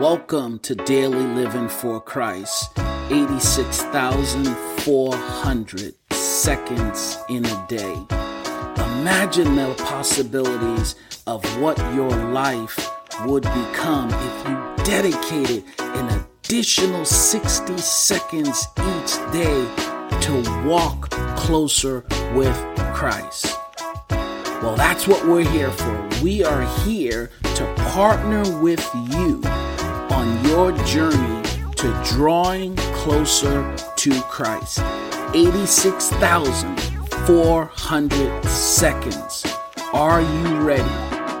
Welcome to Daily Living for Christ. 86,400 seconds in a day. Imagine the possibilities of what your life would become if you dedicated an additional 60 seconds each day to walk closer with Christ. Well, that's what we're here for. We are here to partner with you on your journey to drawing closer to Christ. 86,400 seconds. Are you ready?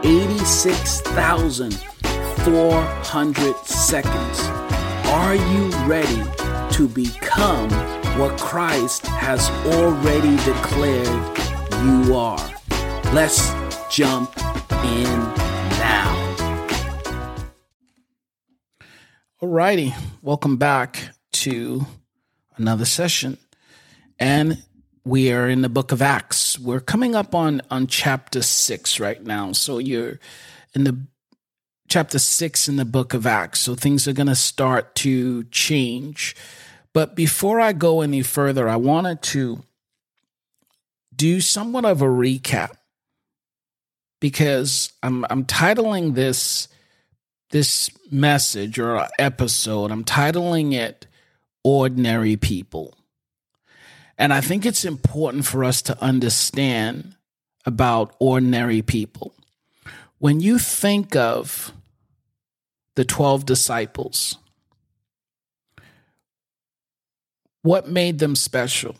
86,400 seconds. Are you ready to become what Christ has already declared you are? Let's jump in Alrighty, welcome back to another session. And we are in the book of Acts. We're coming up on, on chapter six right now. So you're in the chapter six in the book of Acts. So things are going to start to change. But before I go any further, I wanted to do somewhat of a recap because I'm I'm titling this this message or episode. I'm titling it "Ordinary People," and I think it's important for us to understand about ordinary people. When you think of the 12 disciples, what made them special?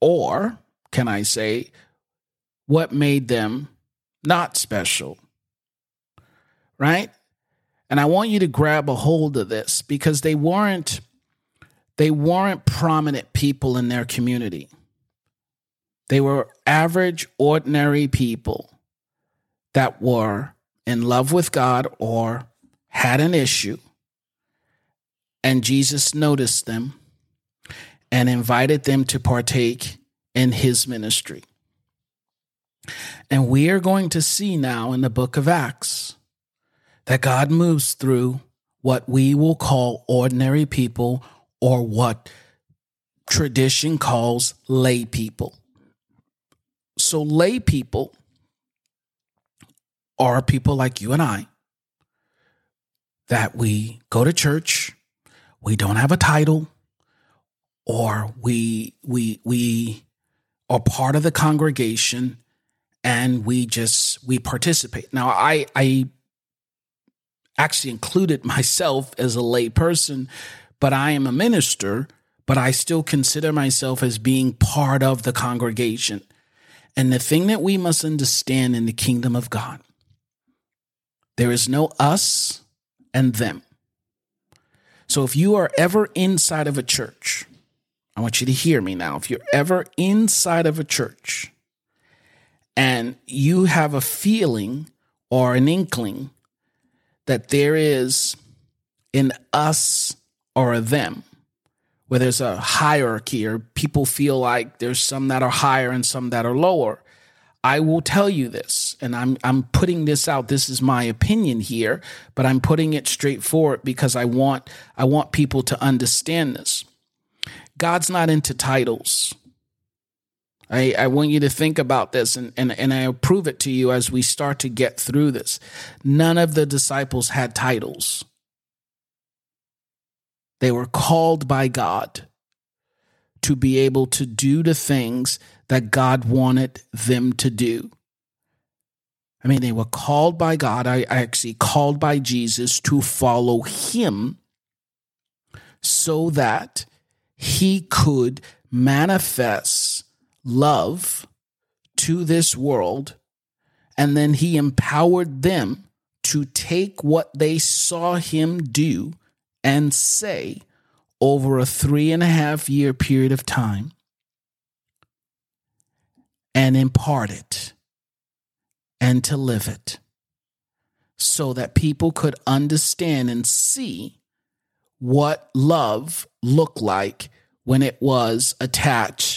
Or, can I say, what made them not special. Right? And I want you to grab a hold of this because they weren't they weren't prominent people in their community. They were average ordinary people that were in love with God or had an issue. And Jesus noticed them and invited them to partake in his ministry. And we are going to see now in the book of Acts that God moves through what we will call ordinary people or what tradition calls lay people. So, lay people are people like you and I that we go to church, we don't have a title, or we we we are part of the congregation and we just we participate. Now I I actually included myself as a lay person, but I am a minister, but I still consider myself as being part of the congregation. And the thing that we must understand in the kingdom of God, there is no us and them. So if you are ever inside of a church, I want you to hear me now. If you're ever inside of a church and you have a feeling or an inkling that there is an us or a them, where there's a hierarchy or people feel like there's some that are higher and some that are lower. I will tell you this, and I'm I'm putting this out. This is my opinion here, but I'm putting it straightforward because I want I want people to understand this. God's not into titles. I, I want you to think about this and, and, and I'll prove it to you as we start to get through this. None of the disciples had titles. They were called by God to be able to do the things that God wanted them to do. I mean, they were called by God, I actually called by Jesus to follow him so that he could manifest love to this world, and then he empowered them to take what they saw him do and say over a three and a half year period of time and impart it and to live it so that people could understand and see what love looked like when it was attached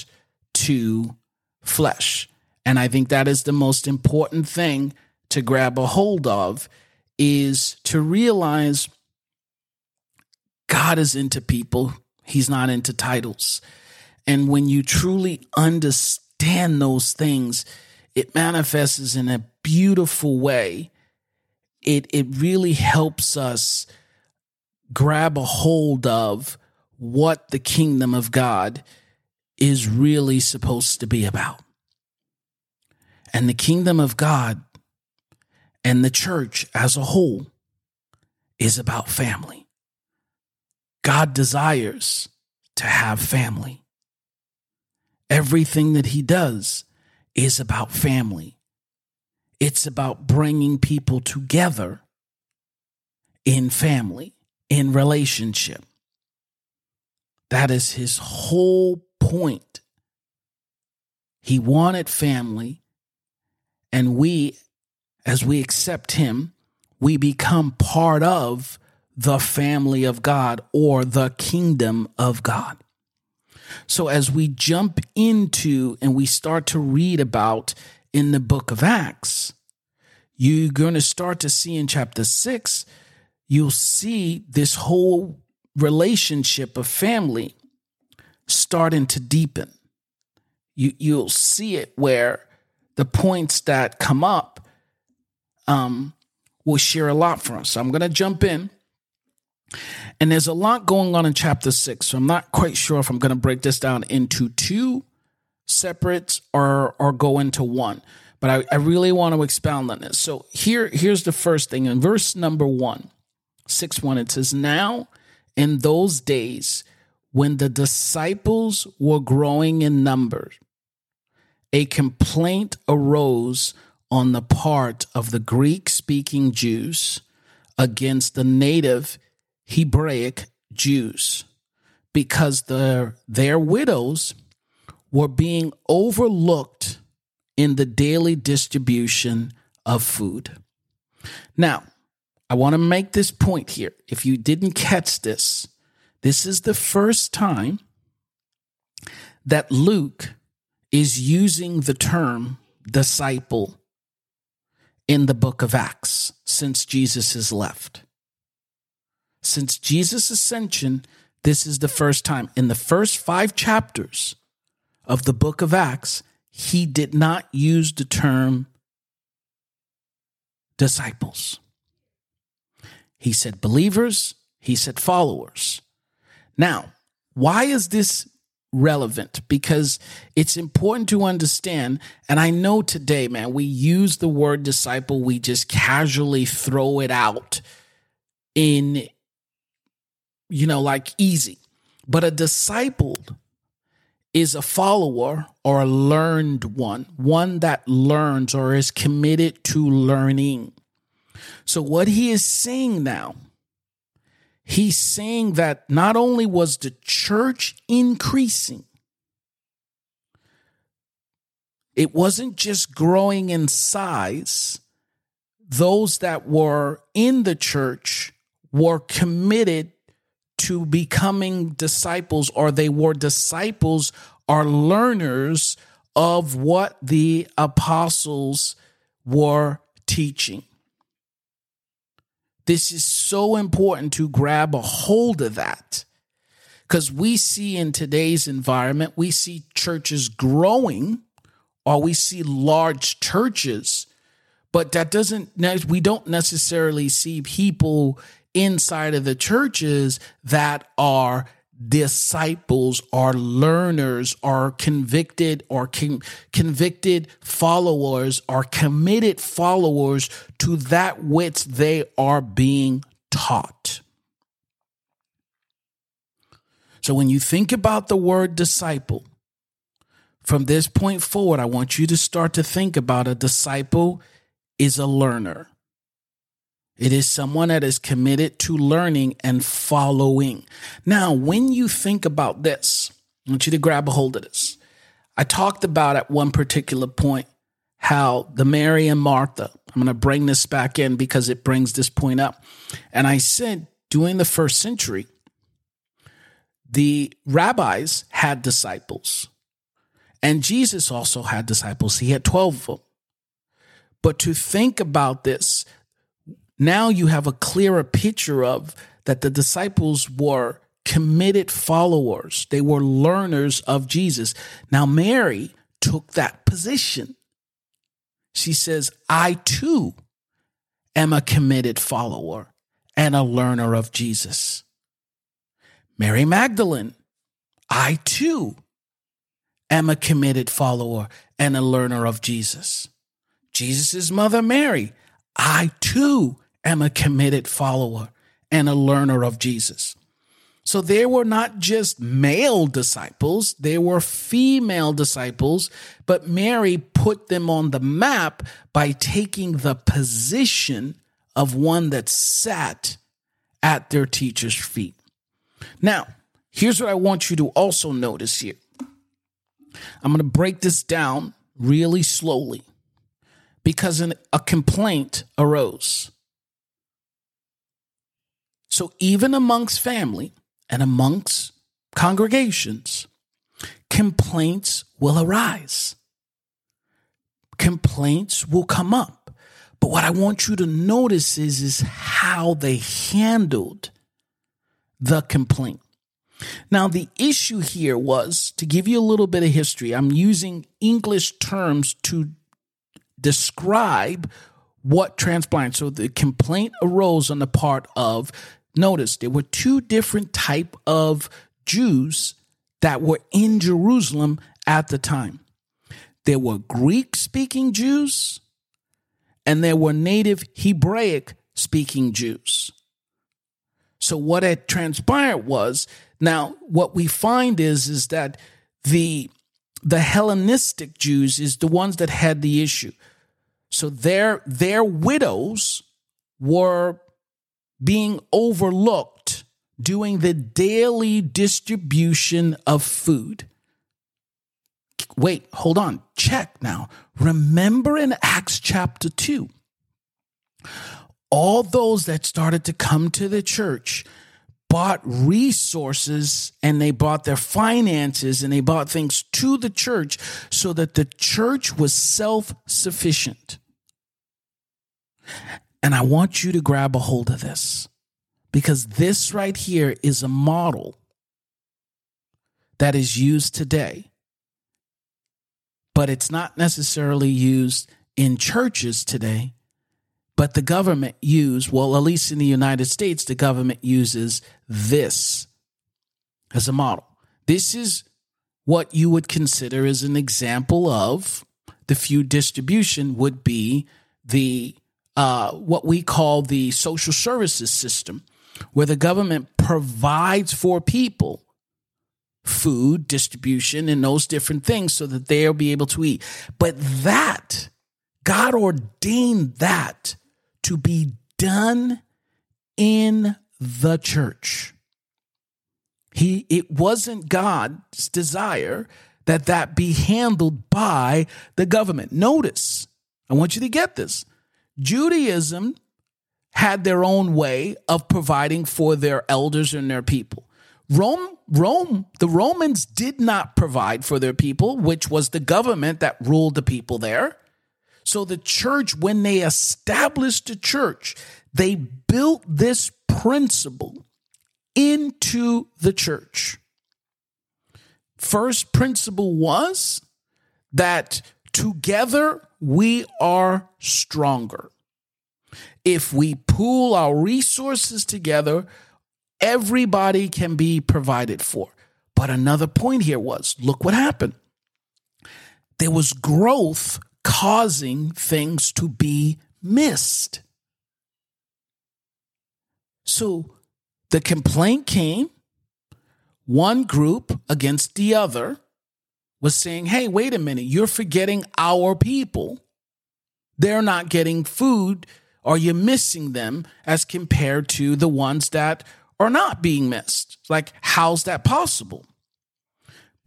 to flesh. And I think that is the most important thing to grab a hold of is to realize God is into people, He's not into titles. And when you truly understand those things, it manifests in a beautiful way. It, it really helps us grab a hold of what the kingdom of God is really supposed to be about. And the kingdom of God and the church as a whole is about family. God desires to have family. Everything that he does is about family. It's about bringing people together in family, in relationship. That is his whole point. He wanted family, and we, as we accept him, we become part of the family of God or the kingdom of God. So as we jump into and we start to read about in the book of Acts, you're going to start to see in chapter six, you'll see this whole relationship of family starting to deepen. You, you'll see it where the points that come up um, will share a lot for us. So I'm going to jump in. And there's a lot going on in chapter six. So I'm not quite sure if I'm going to break this down into two separate or, or go into one. But I, I really want to expound on this. So here, here's the first thing. In verse number one, six one, it says, Now in those days when the disciples were growing in number, a complaint arose on the part of the Greek speaking Jews against the native Hebraic Jews because their, their widows were being overlooked in the daily distribution of food. Now, I want to make this point here. If you didn't catch this, this is the first time that Luke is using the term disciple in the book of Acts since Jesus has left. Since Jesus' ascension, this is the first time. In the first five chapters of the book of Acts, he did not use the term disciples. He said believers, he said followers. Now, why is this relevant? Because it's important to understand. And I know today, man, we use the word disciple, we just casually throw it out in, you know, like easy. But a disciple is a follower or a learned one, one that learns or is committed to learning. So, what he is saying now, he's saying that not only was the church increasing, it wasn't just growing in size. Those that were in the church were committed to becoming disciples, or they were disciples or learners of what the apostles were teaching. This is so important to grab a hold of that. Because we see in today's environment, we see churches growing or we see large churches, but that doesn't, we don't necessarily see people inside of the churches that are disciples or learners or convicted or con- convicted followers or committed followers to that which they are being taught. So when you think about the word disciple, from this point forward, I want you to start to think about a disciple is a learner. It is someone that is committed to learning and following. Now, when you think about this, I want you to grab a hold of this. I talked about at one particular point how the Mary and Martha, I'm going to bring this back in because it brings this point up. And I said during the first century, the rabbis had disciples, and Jesus also had disciples. He had 12 of them. But to think about this, now you have a clearer picture of that the disciples were committed followers. They were learners of Jesus. Now, Mary took that position. She says, I too am a committed follower and a learner of Jesus. Mary Magdalene, I too am a committed follower and a learner of Jesus. Jesus' mother Mary, I too am a committed follower and a learner of Jesus. So there were not just male disciples, there were female disciples, but Mary put them on the map by taking the position of one that sat at their teacher's feet. Now, here's what I want you to also notice here. I'm going to break this down really slowly because a complaint arose. So, even amongst family and amongst congregations, complaints will arise. Complaints will come up. But what I want you to notice is, is how they handled the complaint. Now, the issue here was to give you a little bit of history. I'm using English terms to describe what transpired. So the complaint arose on the part of notice there were two different type of Jews that were in Jerusalem at the time. There were Greek speaking Jews and there were native Hebraic speaking Jews. So what had transpired was now what we find is is that the the Hellenistic Jews is the ones that had the issue. So their their widows were being overlooked doing the daily distribution of food. Wait, hold on. Check now. Remember in Acts chapter 2, all those that started to come to the church bought resources and they bought their finances and they bought things to the church so that the church was self sufficient. And I want you to grab a hold of this because this right here is a model that is used today, but it's not necessarily used in churches today. But the government use, well, at least in the United States, the government uses this as a model. This is what you would consider as an example of the food distribution would be the uh, what we call the social services system, where the government provides for people food distribution and those different things so that they'll be able to eat. But that, God ordained that to be done in the church. He, it wasn't God's desire that that be handled by the government. Notice, I want you to get this. Judaism had their own way of providing for their elders and their people. Rome, Rome, the Romans did not provide for their people, which was the government that ruled the people there. So the church, when they established the church, they built this principle into the church. First principle was that together we are stronger. If we pool our resources together, everybody can be provided for. But another point here was look what happened. There was growth causing things to be missed. So the complaint came, one group against the other was saying, hey, wait a minute, you're forgetting our people. They're not getting food, Are you're missing them as compared to the ones that are not being missed. Like, how's that possible?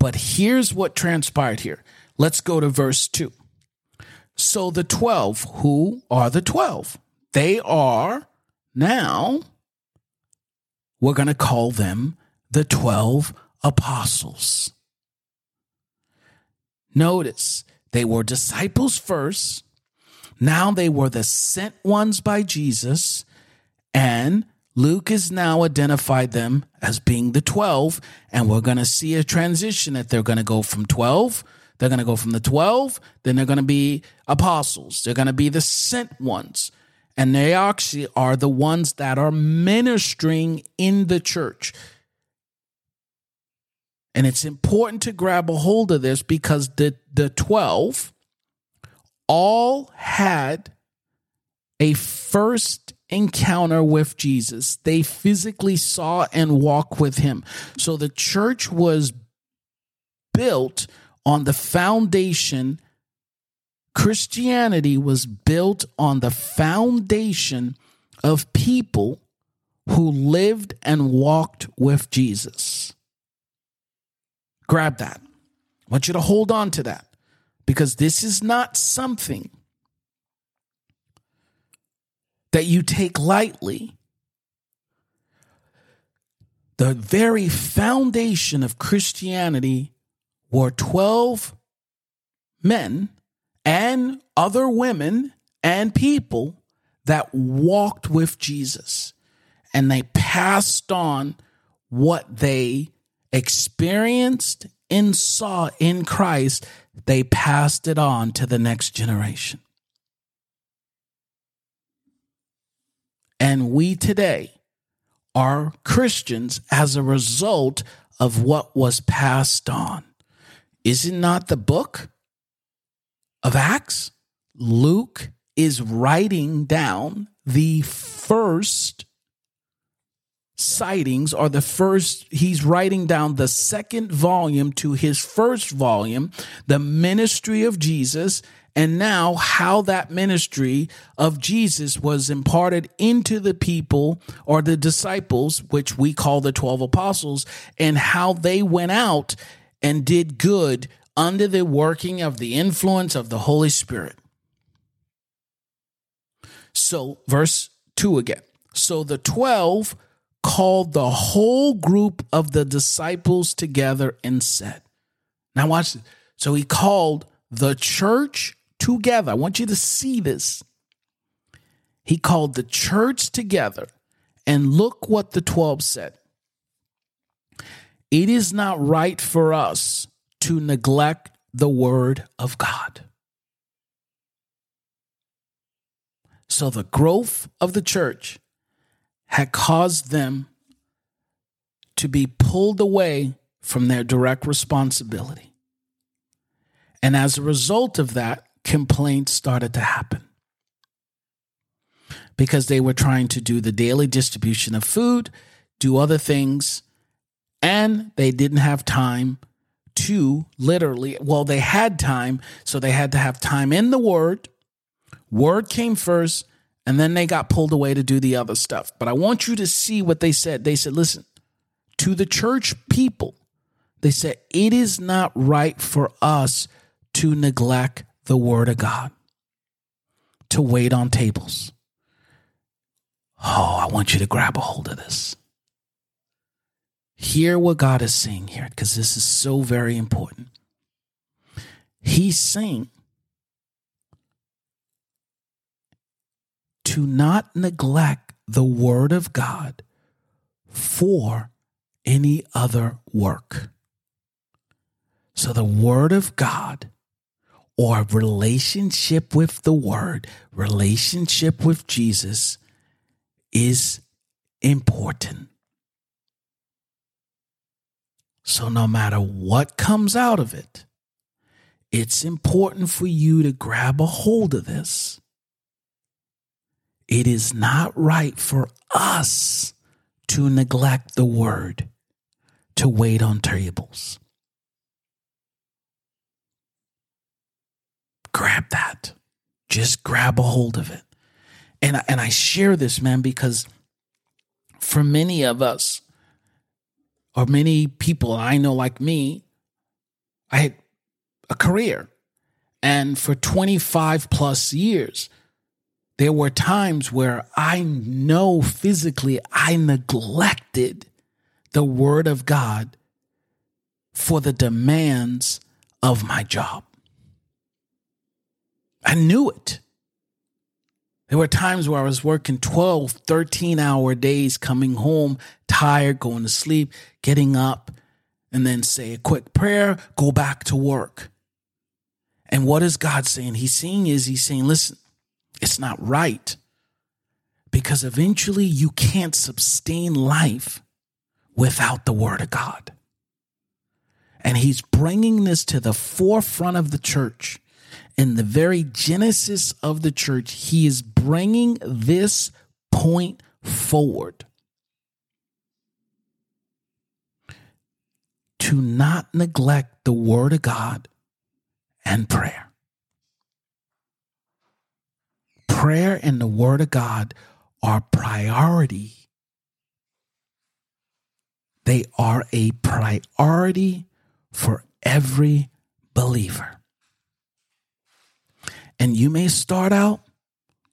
But here's what transpired here. Let's go to verse 2. So the 12, who are the 12? They are now, we're going to call them the 12 apostles. Notice they were disciples first. Now they were the sent ones by Jesus, and Luke has now identified them as being the 12, and we're going to see a transition that they're going to go from 12. They're going to go from the 12, then they're going to be apostles. They're going to be the sent ones. And they actually are the ones that are ministering in the church. And it's important to grab a hold of this because the, the 12 all had a first encounter with Jesus. They physically saw and walked with him. So the church was built on the foundation. Christianity was built on the foundation of people who lived and walked with Jesus. Grab that. I want you to hold on to that because this is not something that you take lightly. The very foundation of Christianity were 12 men and other women and people that walked with Jesus and they passed on what they experienced and saw in Christ, they passed it on to the next generation. And we today are Christians as a result of what was passed on. Is it not the book of Acts? Luke is writing down the first sightings are the first he's writing down the second volume to his first volume the ministry of Jesus and now how that ministry of Jesus was imparted into the people or the disciples which we call the 12 apostles and how they went out and did good under the working of the influence of the Holy Spirit. So verse 2 again. So the 12 called the whole group of the disciples together and said, Now, watch this. So he called the church together. I want you to see this. He called the church together, and look what the 12 said. It is not right for us to neglect the word of God. So the growth of the church had caused them to be pulled away from their direct responsibility. And as a result of that, complaints started to happen because they were trying to do the daily distribution of food, do other things, and they didn't have time to literally, well, they had time, so they had to have time in the Word. Word came first, and then they got pulled away to do the other stuff. But I want you to see what they said. They said, listen, to the church people, they said, it is not right for us to neglect the word of God, to wait on tables. Oh, I want you to grab a hold of this. Hear what God is saying here, because this is so very important. He's saying to not neglect the Word of God for any other work. So, the Word of God or relationship with the Word, relationship with Jesus is important. So, no matter what comes out of it, it's important for you to grab a hold of this it is not right for us to neglect the word, to wait on tables. Grab that. Just grab a hold of it. And, and I share this, man, because for many of us, or many people I know like me, I had a career. And for 25 plus years, there were times where I know physically I neglected the word of God for the demands of my job. I knew it. There were times where I was working 12, 13 hour days, coming home tired, going to sleep, getting up, and then say a quick prayer, go back to work. And what is God saying? He's saying is he's saying, listen, it's not right because eventually you can't sustain life without the word of God. And he's bringing this to the forefront of the church in the very genesis of the church, he is bringing this point forward. To not neglect the Word of God and prayer. Prayer and the Word of God are priority. They are a priority for every believer. And you may start out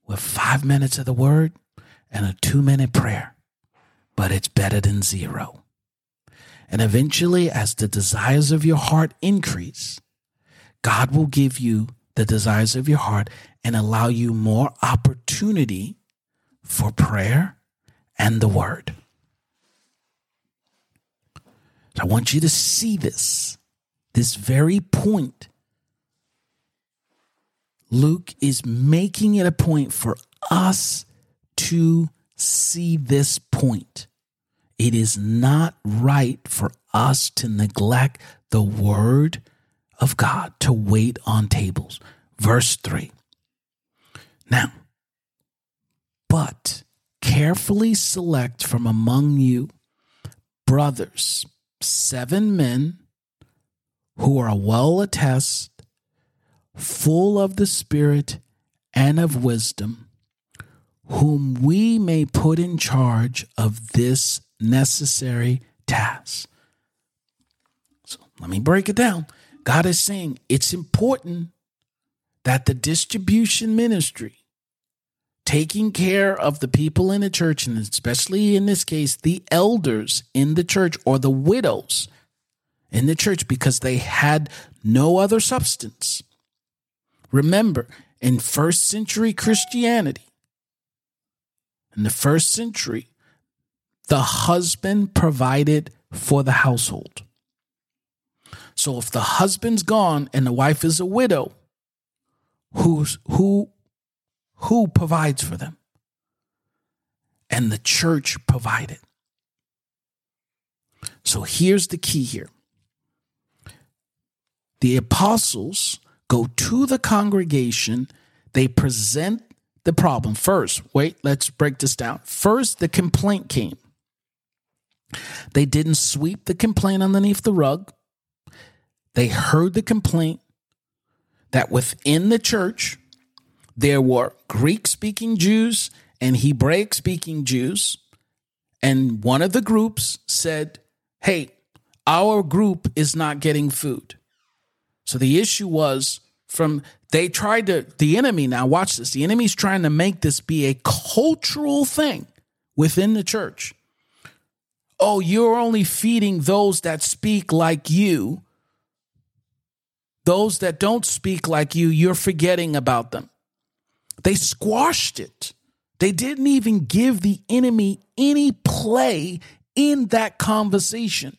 with five minutes of the word and a two minute prayer, but it's better than zero. And eventually, as the desires of your heart increase, God will give you the desires of your heart and allow you more opportunity for prayer and the word. So I want you to see this, this very point Luke is making it a point for us to see this point. It is not right for us to neglect the word of God, to wait on tables. Verse 3. Now, but carefully select from among you brothers, seven men who are well attested full of the Spirit and of wisdom, whom we may put in charge of this necessary task. So let me break it down. God is saying it's important that the distribution ministry, taking care of the people in the church, and especially in this case, the elders in the church or the widows in the church, because they had no other substance Remember, in first century Christianity, in the first century, the husband provided for the household. So if the husband's gone and the wife is a widow, who's who who provides for them? And the church provided. So here's the key here. The apostles go to the congregation, they present the problem. First, wait, let's break this down. First, the complaint came. They didn't sweep the complaint underneath the rug. They heard the complaint that within the church, there were Greek speaking Jews and Hebraic speaking Jews. And one of the groups said, Hey, our group is not getting food. So the issue was from they tried to the enemy now watch this the enemy's trying to make this be a cultural thing within the church oh you're only feeding those that speak like you those that don't speak like you you're forgetting about them they squashed it they didn't even give the enemy any play in that conversation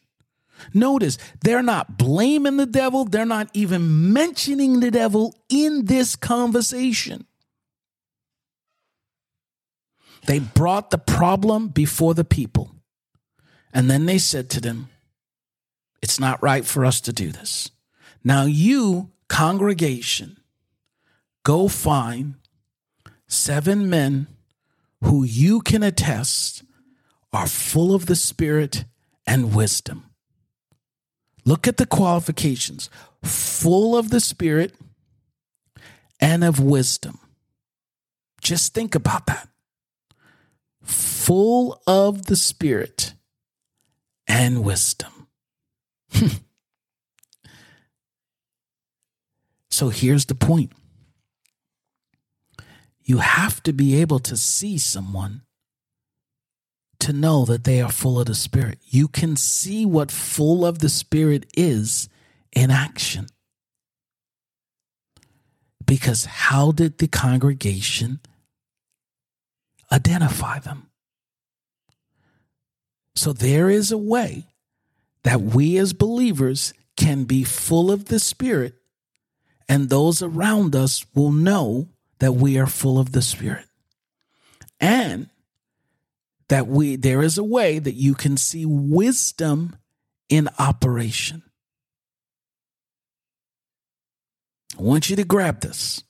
Notice they're not blaming the devil, they're not even mentioning the devil in this conversation. They brought the problem before the people. And then they said to them, It's not right for us to do this. Now, you, congregation, go find seven men who you can attest are full of the Spirit and wisdom. Look at the qualifications full of the Spirit and of wisdom. Just think about that. Full of the Spirit and wisdom. so here's the point you have to be able to see someone to know that they are full of the Spirit. You can see what full of the Spirit is in action. Because how did the congregation identify them. So there is a way that we as believers can be full of the Spirit, and those around us will know that we are full of the Spirit. And that we there is a way that you can see wisdom in operation. I want you to grab this.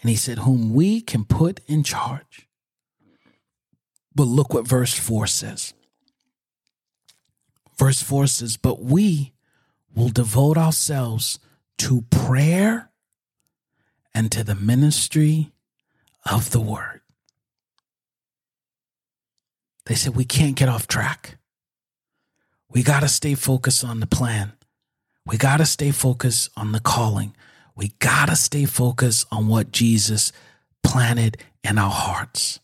And he said, Whom we can put in charge. But look what verse 4 says. Verse 4 says, But we will devote ourselves to prayer and to the ministry of the word. They said, We can't get off track. We got to stay focused on the plan. We got to stay focused on the calling. We got to stay focused on what Jesus planted in our hearts.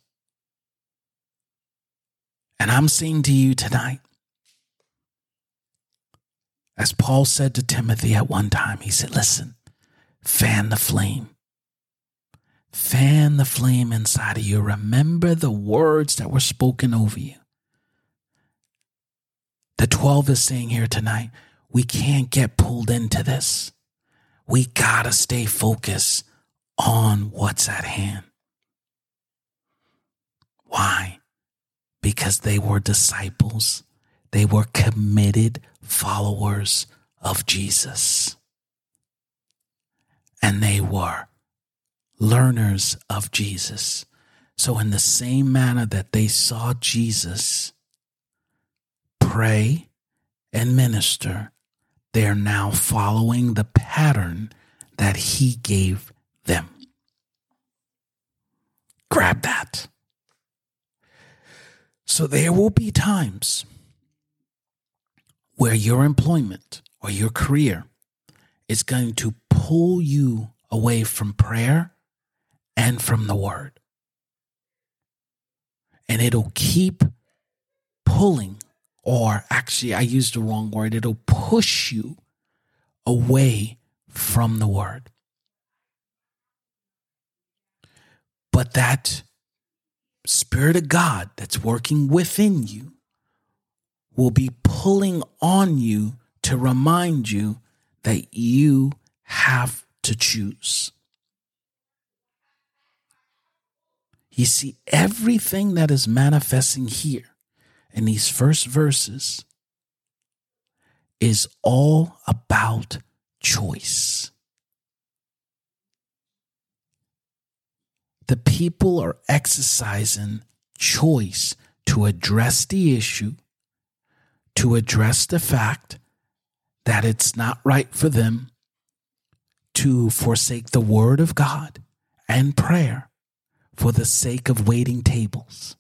And I'm saying to you tonight, as Paul said to Timothy at one time, he said, Listen, fan the flame. Fan the flame inside of you. Remember the words that were spoken over you. The 12 is saying here tonight, we can't get pulled into this. We gotta stay focused on what's at hand. Why? Because they were disciples, they were committed followers of Jesus. And they were learners of Jesus. So, in the same manner that they saw Jesus pray and minister, they're now following the pattern that he gave them. Grab that. So, there will be times where your employment or your career is going to pull you away from prayer and from the word. And it'll keep pulling, or actually, I used the wrong word, it'll push you away from the word. But that Spirit of God that's working within you will be pulling on you to remind you that you have to choose. You see, everything that is manifesting here in these first verses is all about choice. The people are exercising choice to address the issue, to address the fact that it's not right for them to forsake the word of God and prayer for the sake of waiting tables.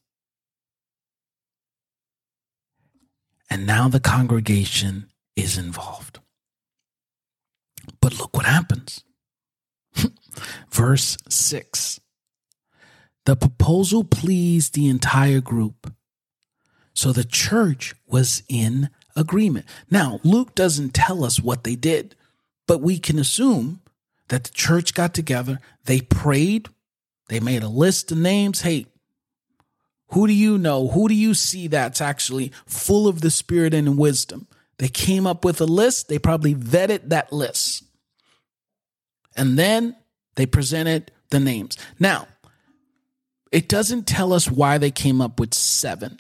And now the congregation is involved. But look what happens. Verse 6 The proposal pleased the entire group. So the church was in agreement. Now, Luke doesn't tell us what they did, but we can assume that the church got together, they prayed they made a list of names. Hey, who do you know? Who do you see that's actually full of the spirit and wisdom? They came up with a list. They probably vetted that list. And then they presented the names. Now, it doesn't tell us why they came up with seven,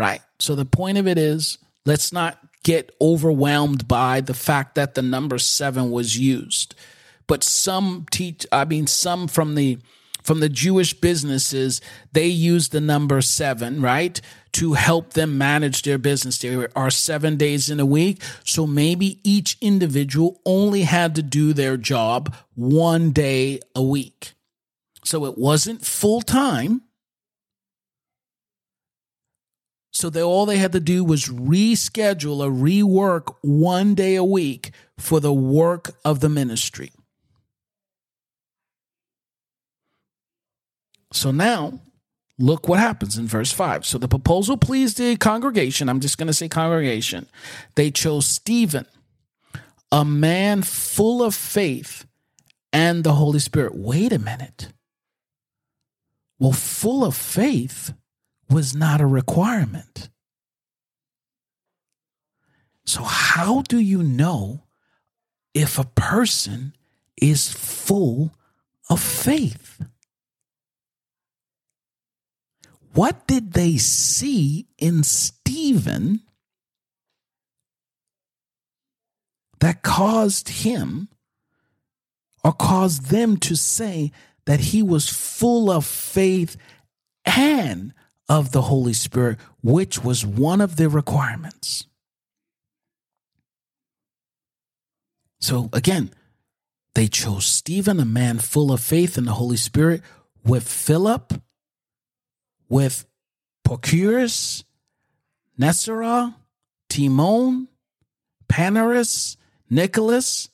right? So the point of it is let's not get overwhelmed by the fact that the number seven was used. But some teach, I mean, some from the from the Jewish businesses, they use the number seven, right? To help them manage their business. There are seven days in a week. So maybe each individual only had to do their job one day a week. So it wasn't full time. So they, all they had to do was reschedule or rework one day a week for the work of the ministry. So now, look what happens in verse 5. So the proposal pleased the congregation. I'm just going to say congregation. They chose Stephen, a man full of faith and the Holy Spirit. Wait a minute. Well, full of faith was not a requirement. So, how do you know if a person is full of faith? What did they see in Stephen that caused him or caused them to say that he was full of faith and of the Holy Spirit, which was one of the requirements. So again, they chose Stephen, a man full of faith in the Holy Spirit, with Philip, with Prochorus, Nicanor, Timon, Parmenas, Nicholas,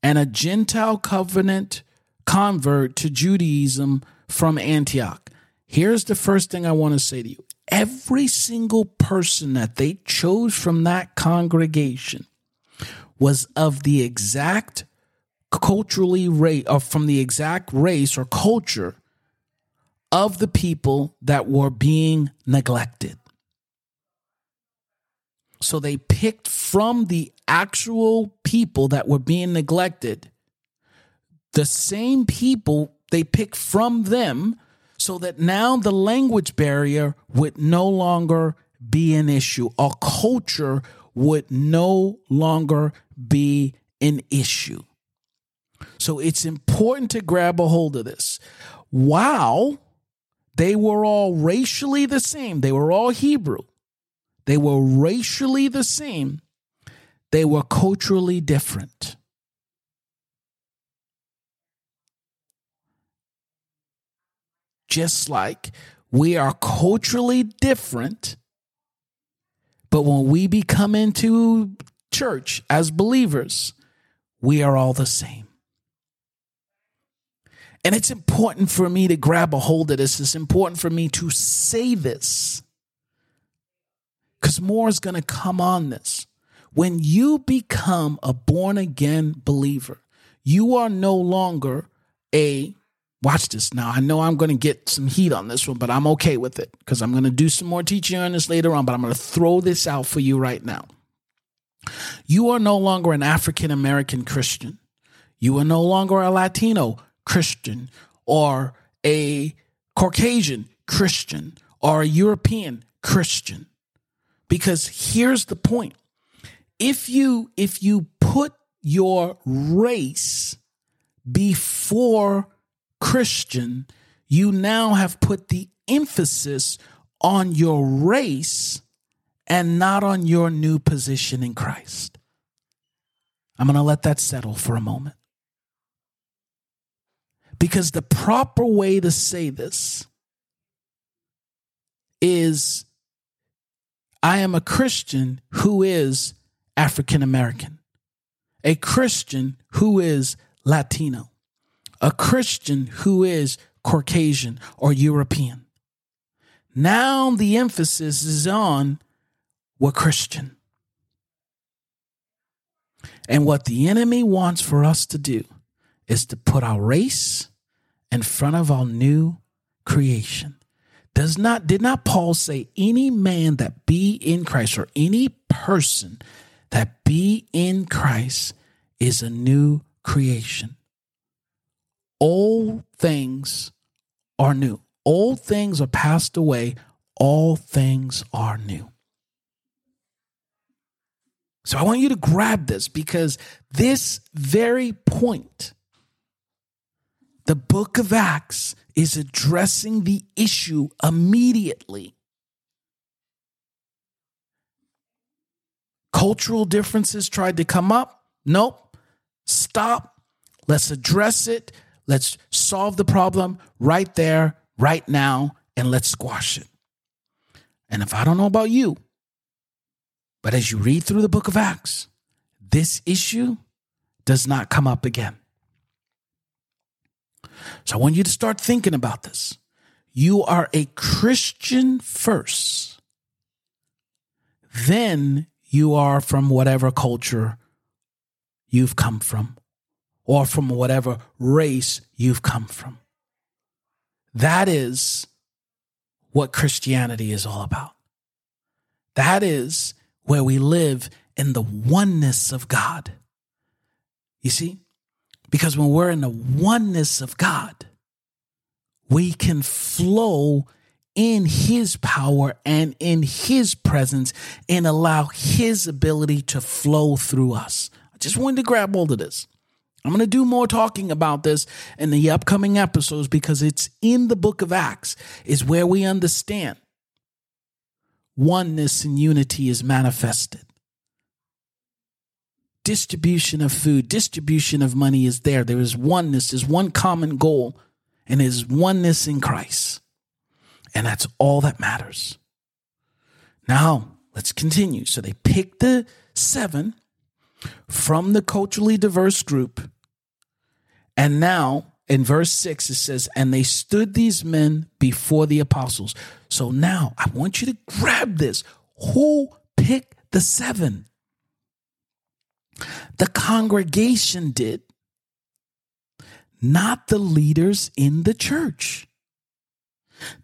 and a Gentile covenant convert to Judaism from Antioch. Here's the first thing I want to say to you. Every single person that they chose from that congregation was of the exact culturally race or from the exact race or culture of the people that were being neglected. So they picked from the actual people that were being neglected, the same people, they picked from them so that now the language barrier would no longer be an issue. A culture would no longer be an issue. So it's important to grab a hold of this. While they were all racially the same, they were all Hebrew, they were racially the same, they were culturally different. Just like we are culturally different, but when we become into church as believers, we are all the same. And it's important for me to grab a hold of this. It's important for me to say this because more is going to come on this. When you become a born again believer, you are no longer a watch this now. I know I'm going to get some heat on this one, but I'm okay with it because I'm going to do some more teaching on this later on, but I'm going to throw this out for you right now. You are no longer an African American Christian. You are no longer a Latino Christian or a Caucasian Christian or a European Christian. Because here's the point. If you if you put your race before Christian, you now have put the emphasis on your race and not on your new position in Christ. I'm going to let that settle for a moment. Because the proper way to say this is I am a Christian who is African American, a Christian who is Latino, a Christian who is Caucasian or European. Now the emphasis is on we're Christian. And what the enemy wants for us to do is to put our race in front of our new creation. Does not did not Paul say any man that be in Christ or any person that be in Christ is a new creation. Old things are new. Old things are passed away. All things are new. So I want you to grab this because this very point, the book of Acts is addressing the issue immediately. Cultural differences tried to come up. Nope. Stop. Let's address it. Let's solve the problem right there, right now, and let's squash it. And if I don't know about you, but as you read through the book of Acts, this issue does not come up again. So I want you to start thinking about this. You are a Christian first, then you are from whatever culture you've come from or from whatever race you've come from. That is what Christianity is all about. That is where we live in the oneness of God. You see? Because when we're in the oneness of God, we can flow in his power and in his presence and allow his ability to flow through us. I just wanted to grab hold of this. I'm going to do more talking about this in the upcoming episodes because it's in the book of Acts, is where we understand oneness and unity is manifested. Distribution of food, distribution of money is there. There is oneness, there's one common goal, and is oneness in Christ. And that's all that matters. Now, let's continue. So they picked the seven from the culturally diverse group. And now in verse 6, it says, And they stood these men before the apostles. So now I want you to grab this. Who picked the seven? The congregation did, not the leaders in the church.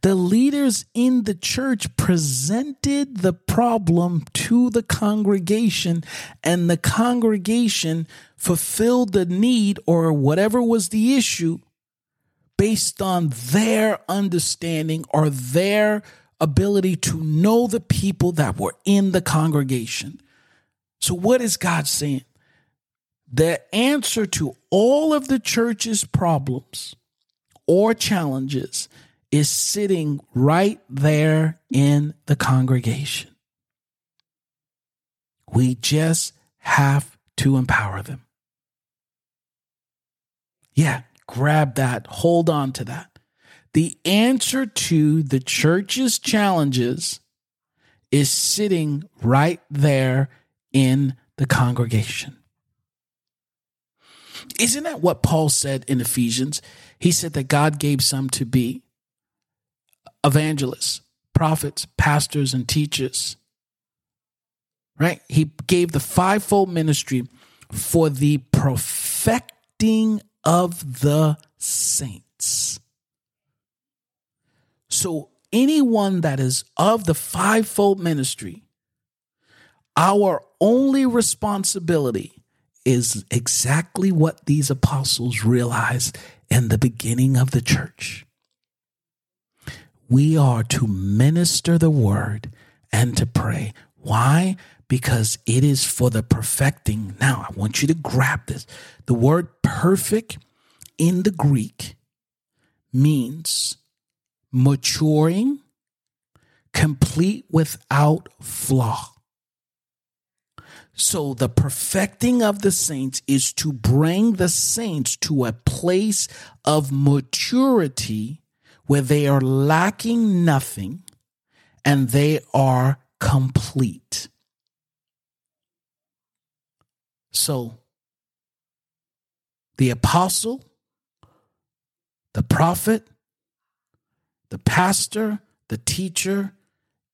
The leaders in the church presented the problem to the congregation, and the congregation fulfilled the need or whatever was the issue based on their understanding or their ability to know the people that were in the congregation. So, what is God saying? The answer to all of the church's problems or challenges is sitting right there in the congregation. We just have to empower them. Yeah, grab that, hold on to that. The answer to the church's challenges is sitting right there in the congregation. Isn't that what Paul said in Ephesians? He said that God gave some to be evangelists, prophets, pastors, and teachers. Right? He gave the fivefold ministry for the perfecting of the saints. So, anyone that is of the fivefold ministry, our only responsibility is exactly what these apostles realized in the beginning of the church we are to minister the word and to pray. Why? Because it is for the perfecting. Now, I want you to grab this. The word perfect in the Greek means maturing, complete without flaw. So, the perfecting of the saints is to bring the saints to a place of maturity where they are lacking nothing and they are complete. So, the apostle, the prophet, the pastor, the teacher,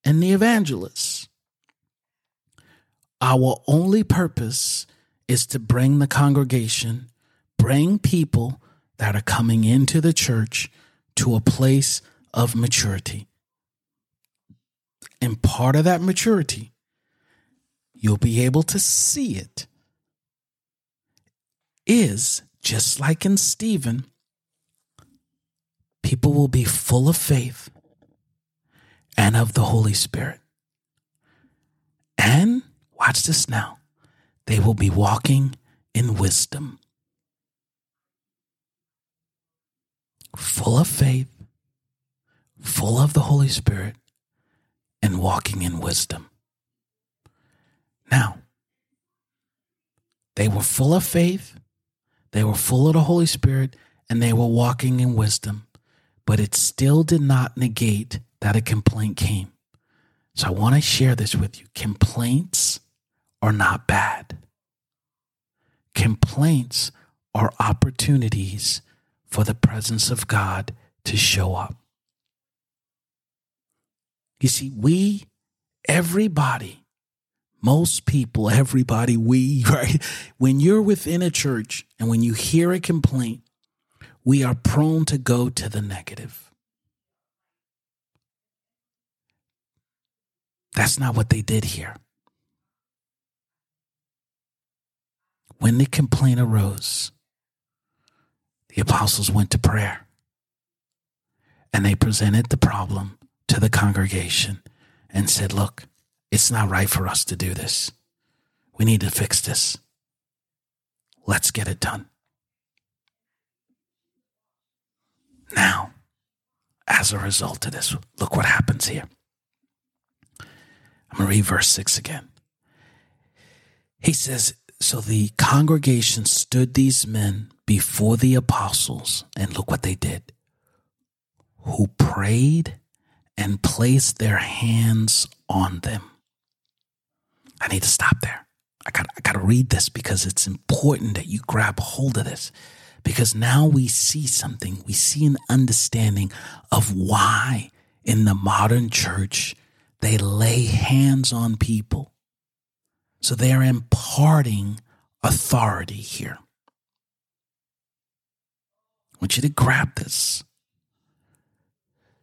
and the evangelist. Our only purpose is to bring the congregation, bring people that are coming into the church to a place of maturity. And part of that maturity, you'll be able to see it, is just like in Stephen, people will be full of faith and of the Holy Spirit. And watch this now, they will be walking in wisdom. Full of faith, full of the Holy Spirit, and walking in wisdom. Now, they were full of faith, they were full of the Holy Spirit, and they were walking in wisdom, but it still did not negate that a complaint came. So I want to share this with you. Complaints are not bad. Complaints are opportunities for the presence of God to show up. You see, we, everybody, most people, everybody, we, right? When you're within a church and when you hear a complaint, we are prone to go to the negative. That's not what they did here. When the complaint arose, the apostles went to prayer and they presented the problem to the congregation and said, Look, it's not right for us to do this. We need to fix this. Let's get it done. Now, as a result of this, look what happens here. I'm going to read verse 6 again. He says, So the congregation stood these men before the apostles, and look what they did, who prayed and placed their hands on them. I need to stop there. I got I got to read this because it's important that you grab hold of this because now we see something. We see an understanding of why in the modern church they lay hands on people. So they're imparting authority here. Want you to grab this.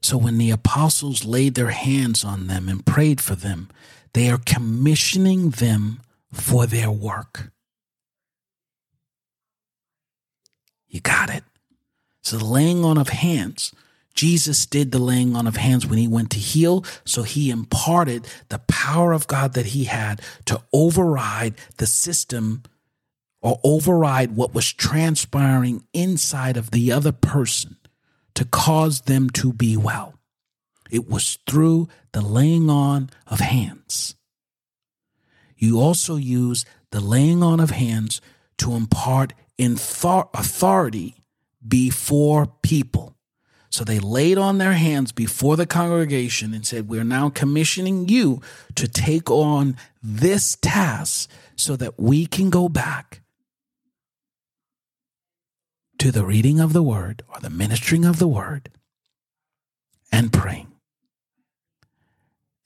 So when the apostles laid their hands on them and prayed for them, they are commissioning them for their work. You got it. So the laying on of hands. Jesus did the laying on of hands when he went to heal. So he imparted the power of God that he had to override the system or override what was transpiring inside of the other person to cause them to be well. It was through the laying on of hands. You also use the laying on of hands to impart authority before people. So they laid on their hands before the congregation and said, We're now commissioning you to take on this task so that we can go back to the reading of the word or the ministering of the word and praying.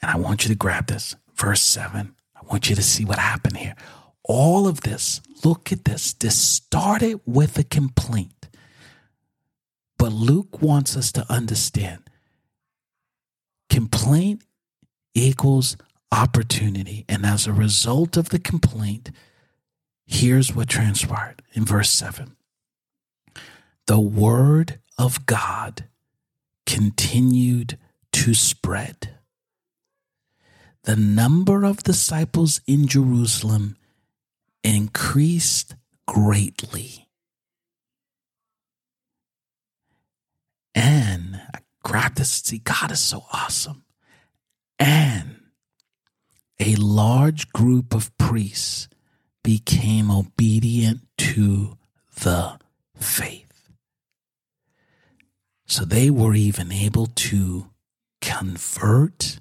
And I want you to grab this. Verse 7. I want you to see what happened here. All of this, look at this. This started with a complaint. But Luke wants us to understand complaint equals opportunity. And as a result of the complaint, here's what transpired in verse 7 the word of God continued to spread the number of disciples in Jerusalem increased greatly. And I grabbed this. See, God is so awesome. And a large group of priests became obedient to the faith. So they were even able to convert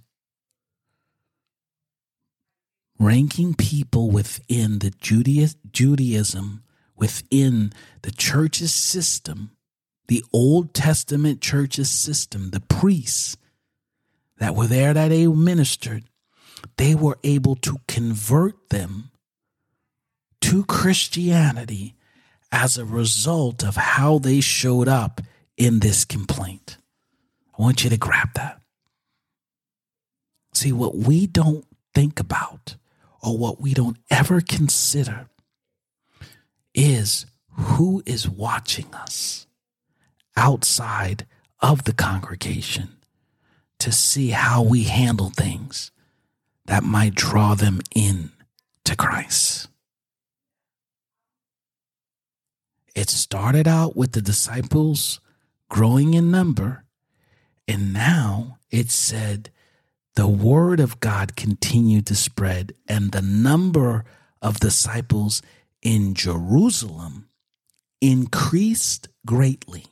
ranking people within the Judaism, within the church's system, the Old Testament church's system, the priests that were there that they ministered, they were able to convert them to Christianity as a result of how they showed up in this complaint. I want you to grab that. See, what we don't think about or what we don't ever consider is who is watching us outside of the congregation to see how we handle things that might draw them in to Christ. It started out with the disciples growing in number, and now it said the word of God continued to spread, and the number of disciples in Jerusalem increased greatly.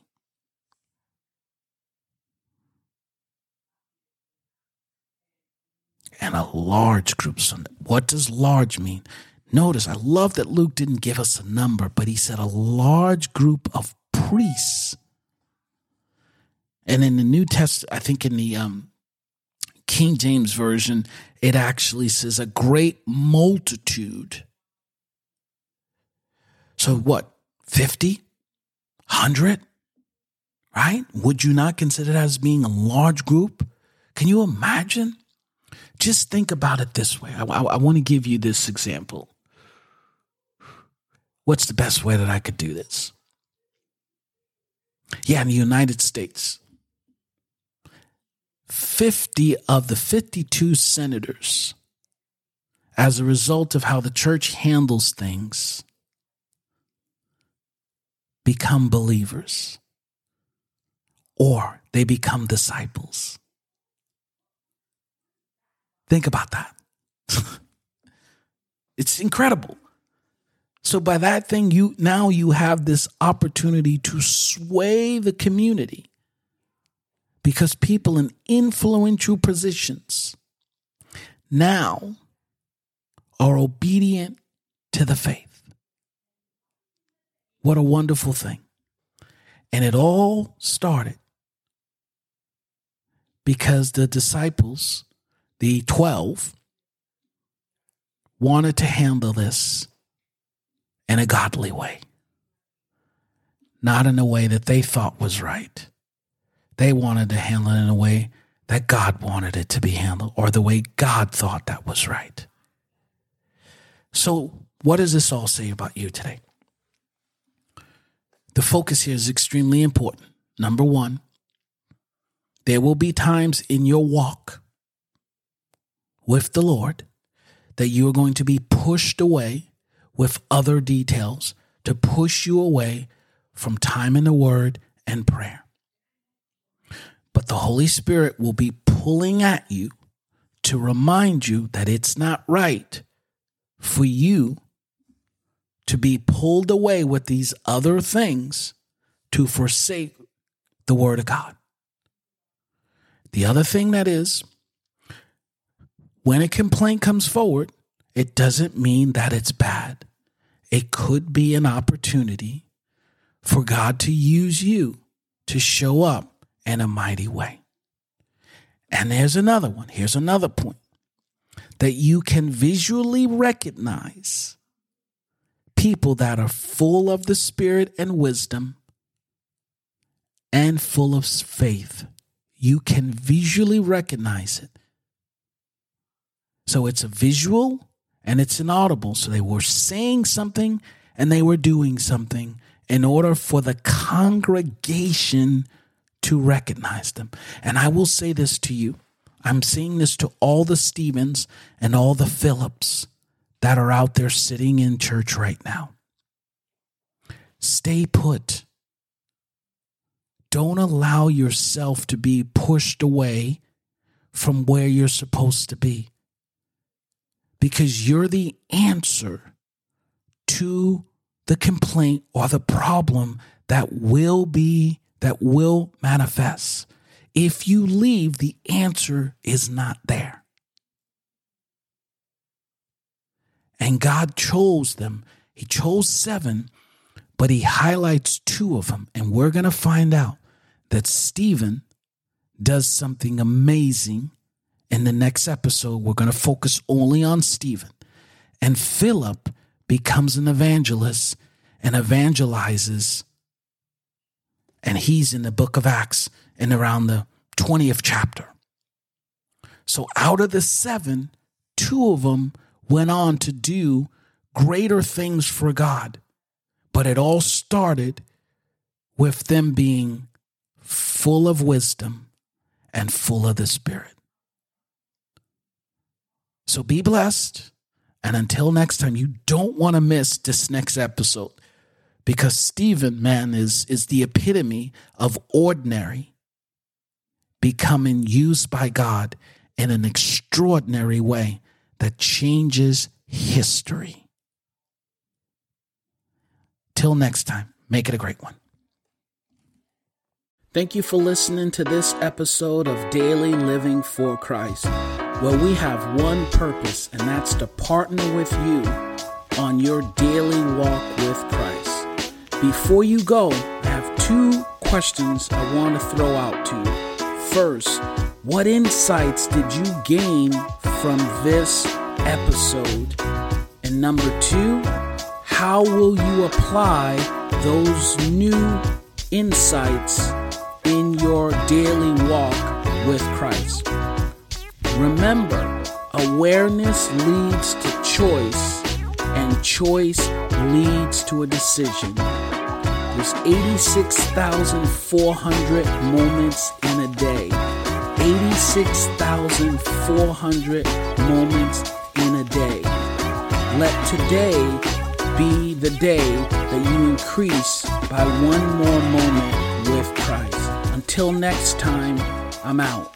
And a large group. So what does large mean? Notice, I love that Luke didn't give us a number, but he said a large group of priests. And in the New Testament, I think in the um, King James Version, it actually says a great multitude. So what? 50? 100? Right? Would you not consider that as being a large group? Can you imagine? Just think about it this way. I, I, I want to give you this example. What's the best way that I could do this? Yeah, in the United States, 50 of the 52 senators, as a result of how the church handles things, become believers or they become disciples. Think about that. it's incredible. So by that thing you now you have this opportunity to sway the community because people in influential positions now are obedient to the faith. What a wonderful thing. And it all started because the disciples, the 12, wanted to handle this in a godly way, not in a way that they thought was right. They wanted to handle it in a way that God wanted it to be handled or the way God thought that was right. So, what does this all say about you today? The focus here is extremely important. Number one, there will be times in your walk with the Lord that you are going to be pushed away with other details to push you away from time in the Word and prayer. But the Holy Spirit will be pulling at you to remind you that it's not right for you to be pulled away with these other things to forsake the Word of God. The other thing that is, when a complaint comes forward, it doesn't mean that it's bad. It could be an opportunity for God to use you to show up in a mighty way. And there's another one. Here's another point that you can visually recognize people that are full of the Spirit and wisdom and full of faith. You can visually recognize it. So it's a visual and it's an audible. So they were saying something and they were doing something in order for the congregation to recognize them. And I will say this to you I'm saying this to all the Stevens and all the Phillips that are out there sitting in church right now. Stay put. Don't allow yourself to be pushed away from where you're supposed to be because you're the answer to the complaint or the problem that will be that will manifest if you leave the answer is not there And God chose them. He chose seven, but he highlights two of them. And we're going to find out that Stephen does something amazing. In the next episode, we're going to focus only on Stephen. And Philip becomes an evangelist and evangelizes. And he's in the book of Acts in around the 20th chapter. So out of the seven, two of them went on to do greater things for God. But it all started with them being full of wisdom and full of the Spirit. So be blessed. And until next time, you don't want to miss this next episode because Stephen, man, is, is the epitome of ordinary becoming used by God in an extraordinary way that changes history. Till next time, make it a great one. Thank you for listening to this episode of Daily Living for Christ, where we have one purpose, and that's to partner with you on your daily walk with Christ. Before you go, I have two questions I want to throw out to you. First, What insights did you gain from this episode? And number two, how will you apply those new insights in your daily walk with Christ? Remember, awareness leads to choice, and choice leads to a decision. There's 86,400 moments in a day. 86,400 moments in a day. Let today be the day that you increase by one more moment with Christ. Until next time, I'm out.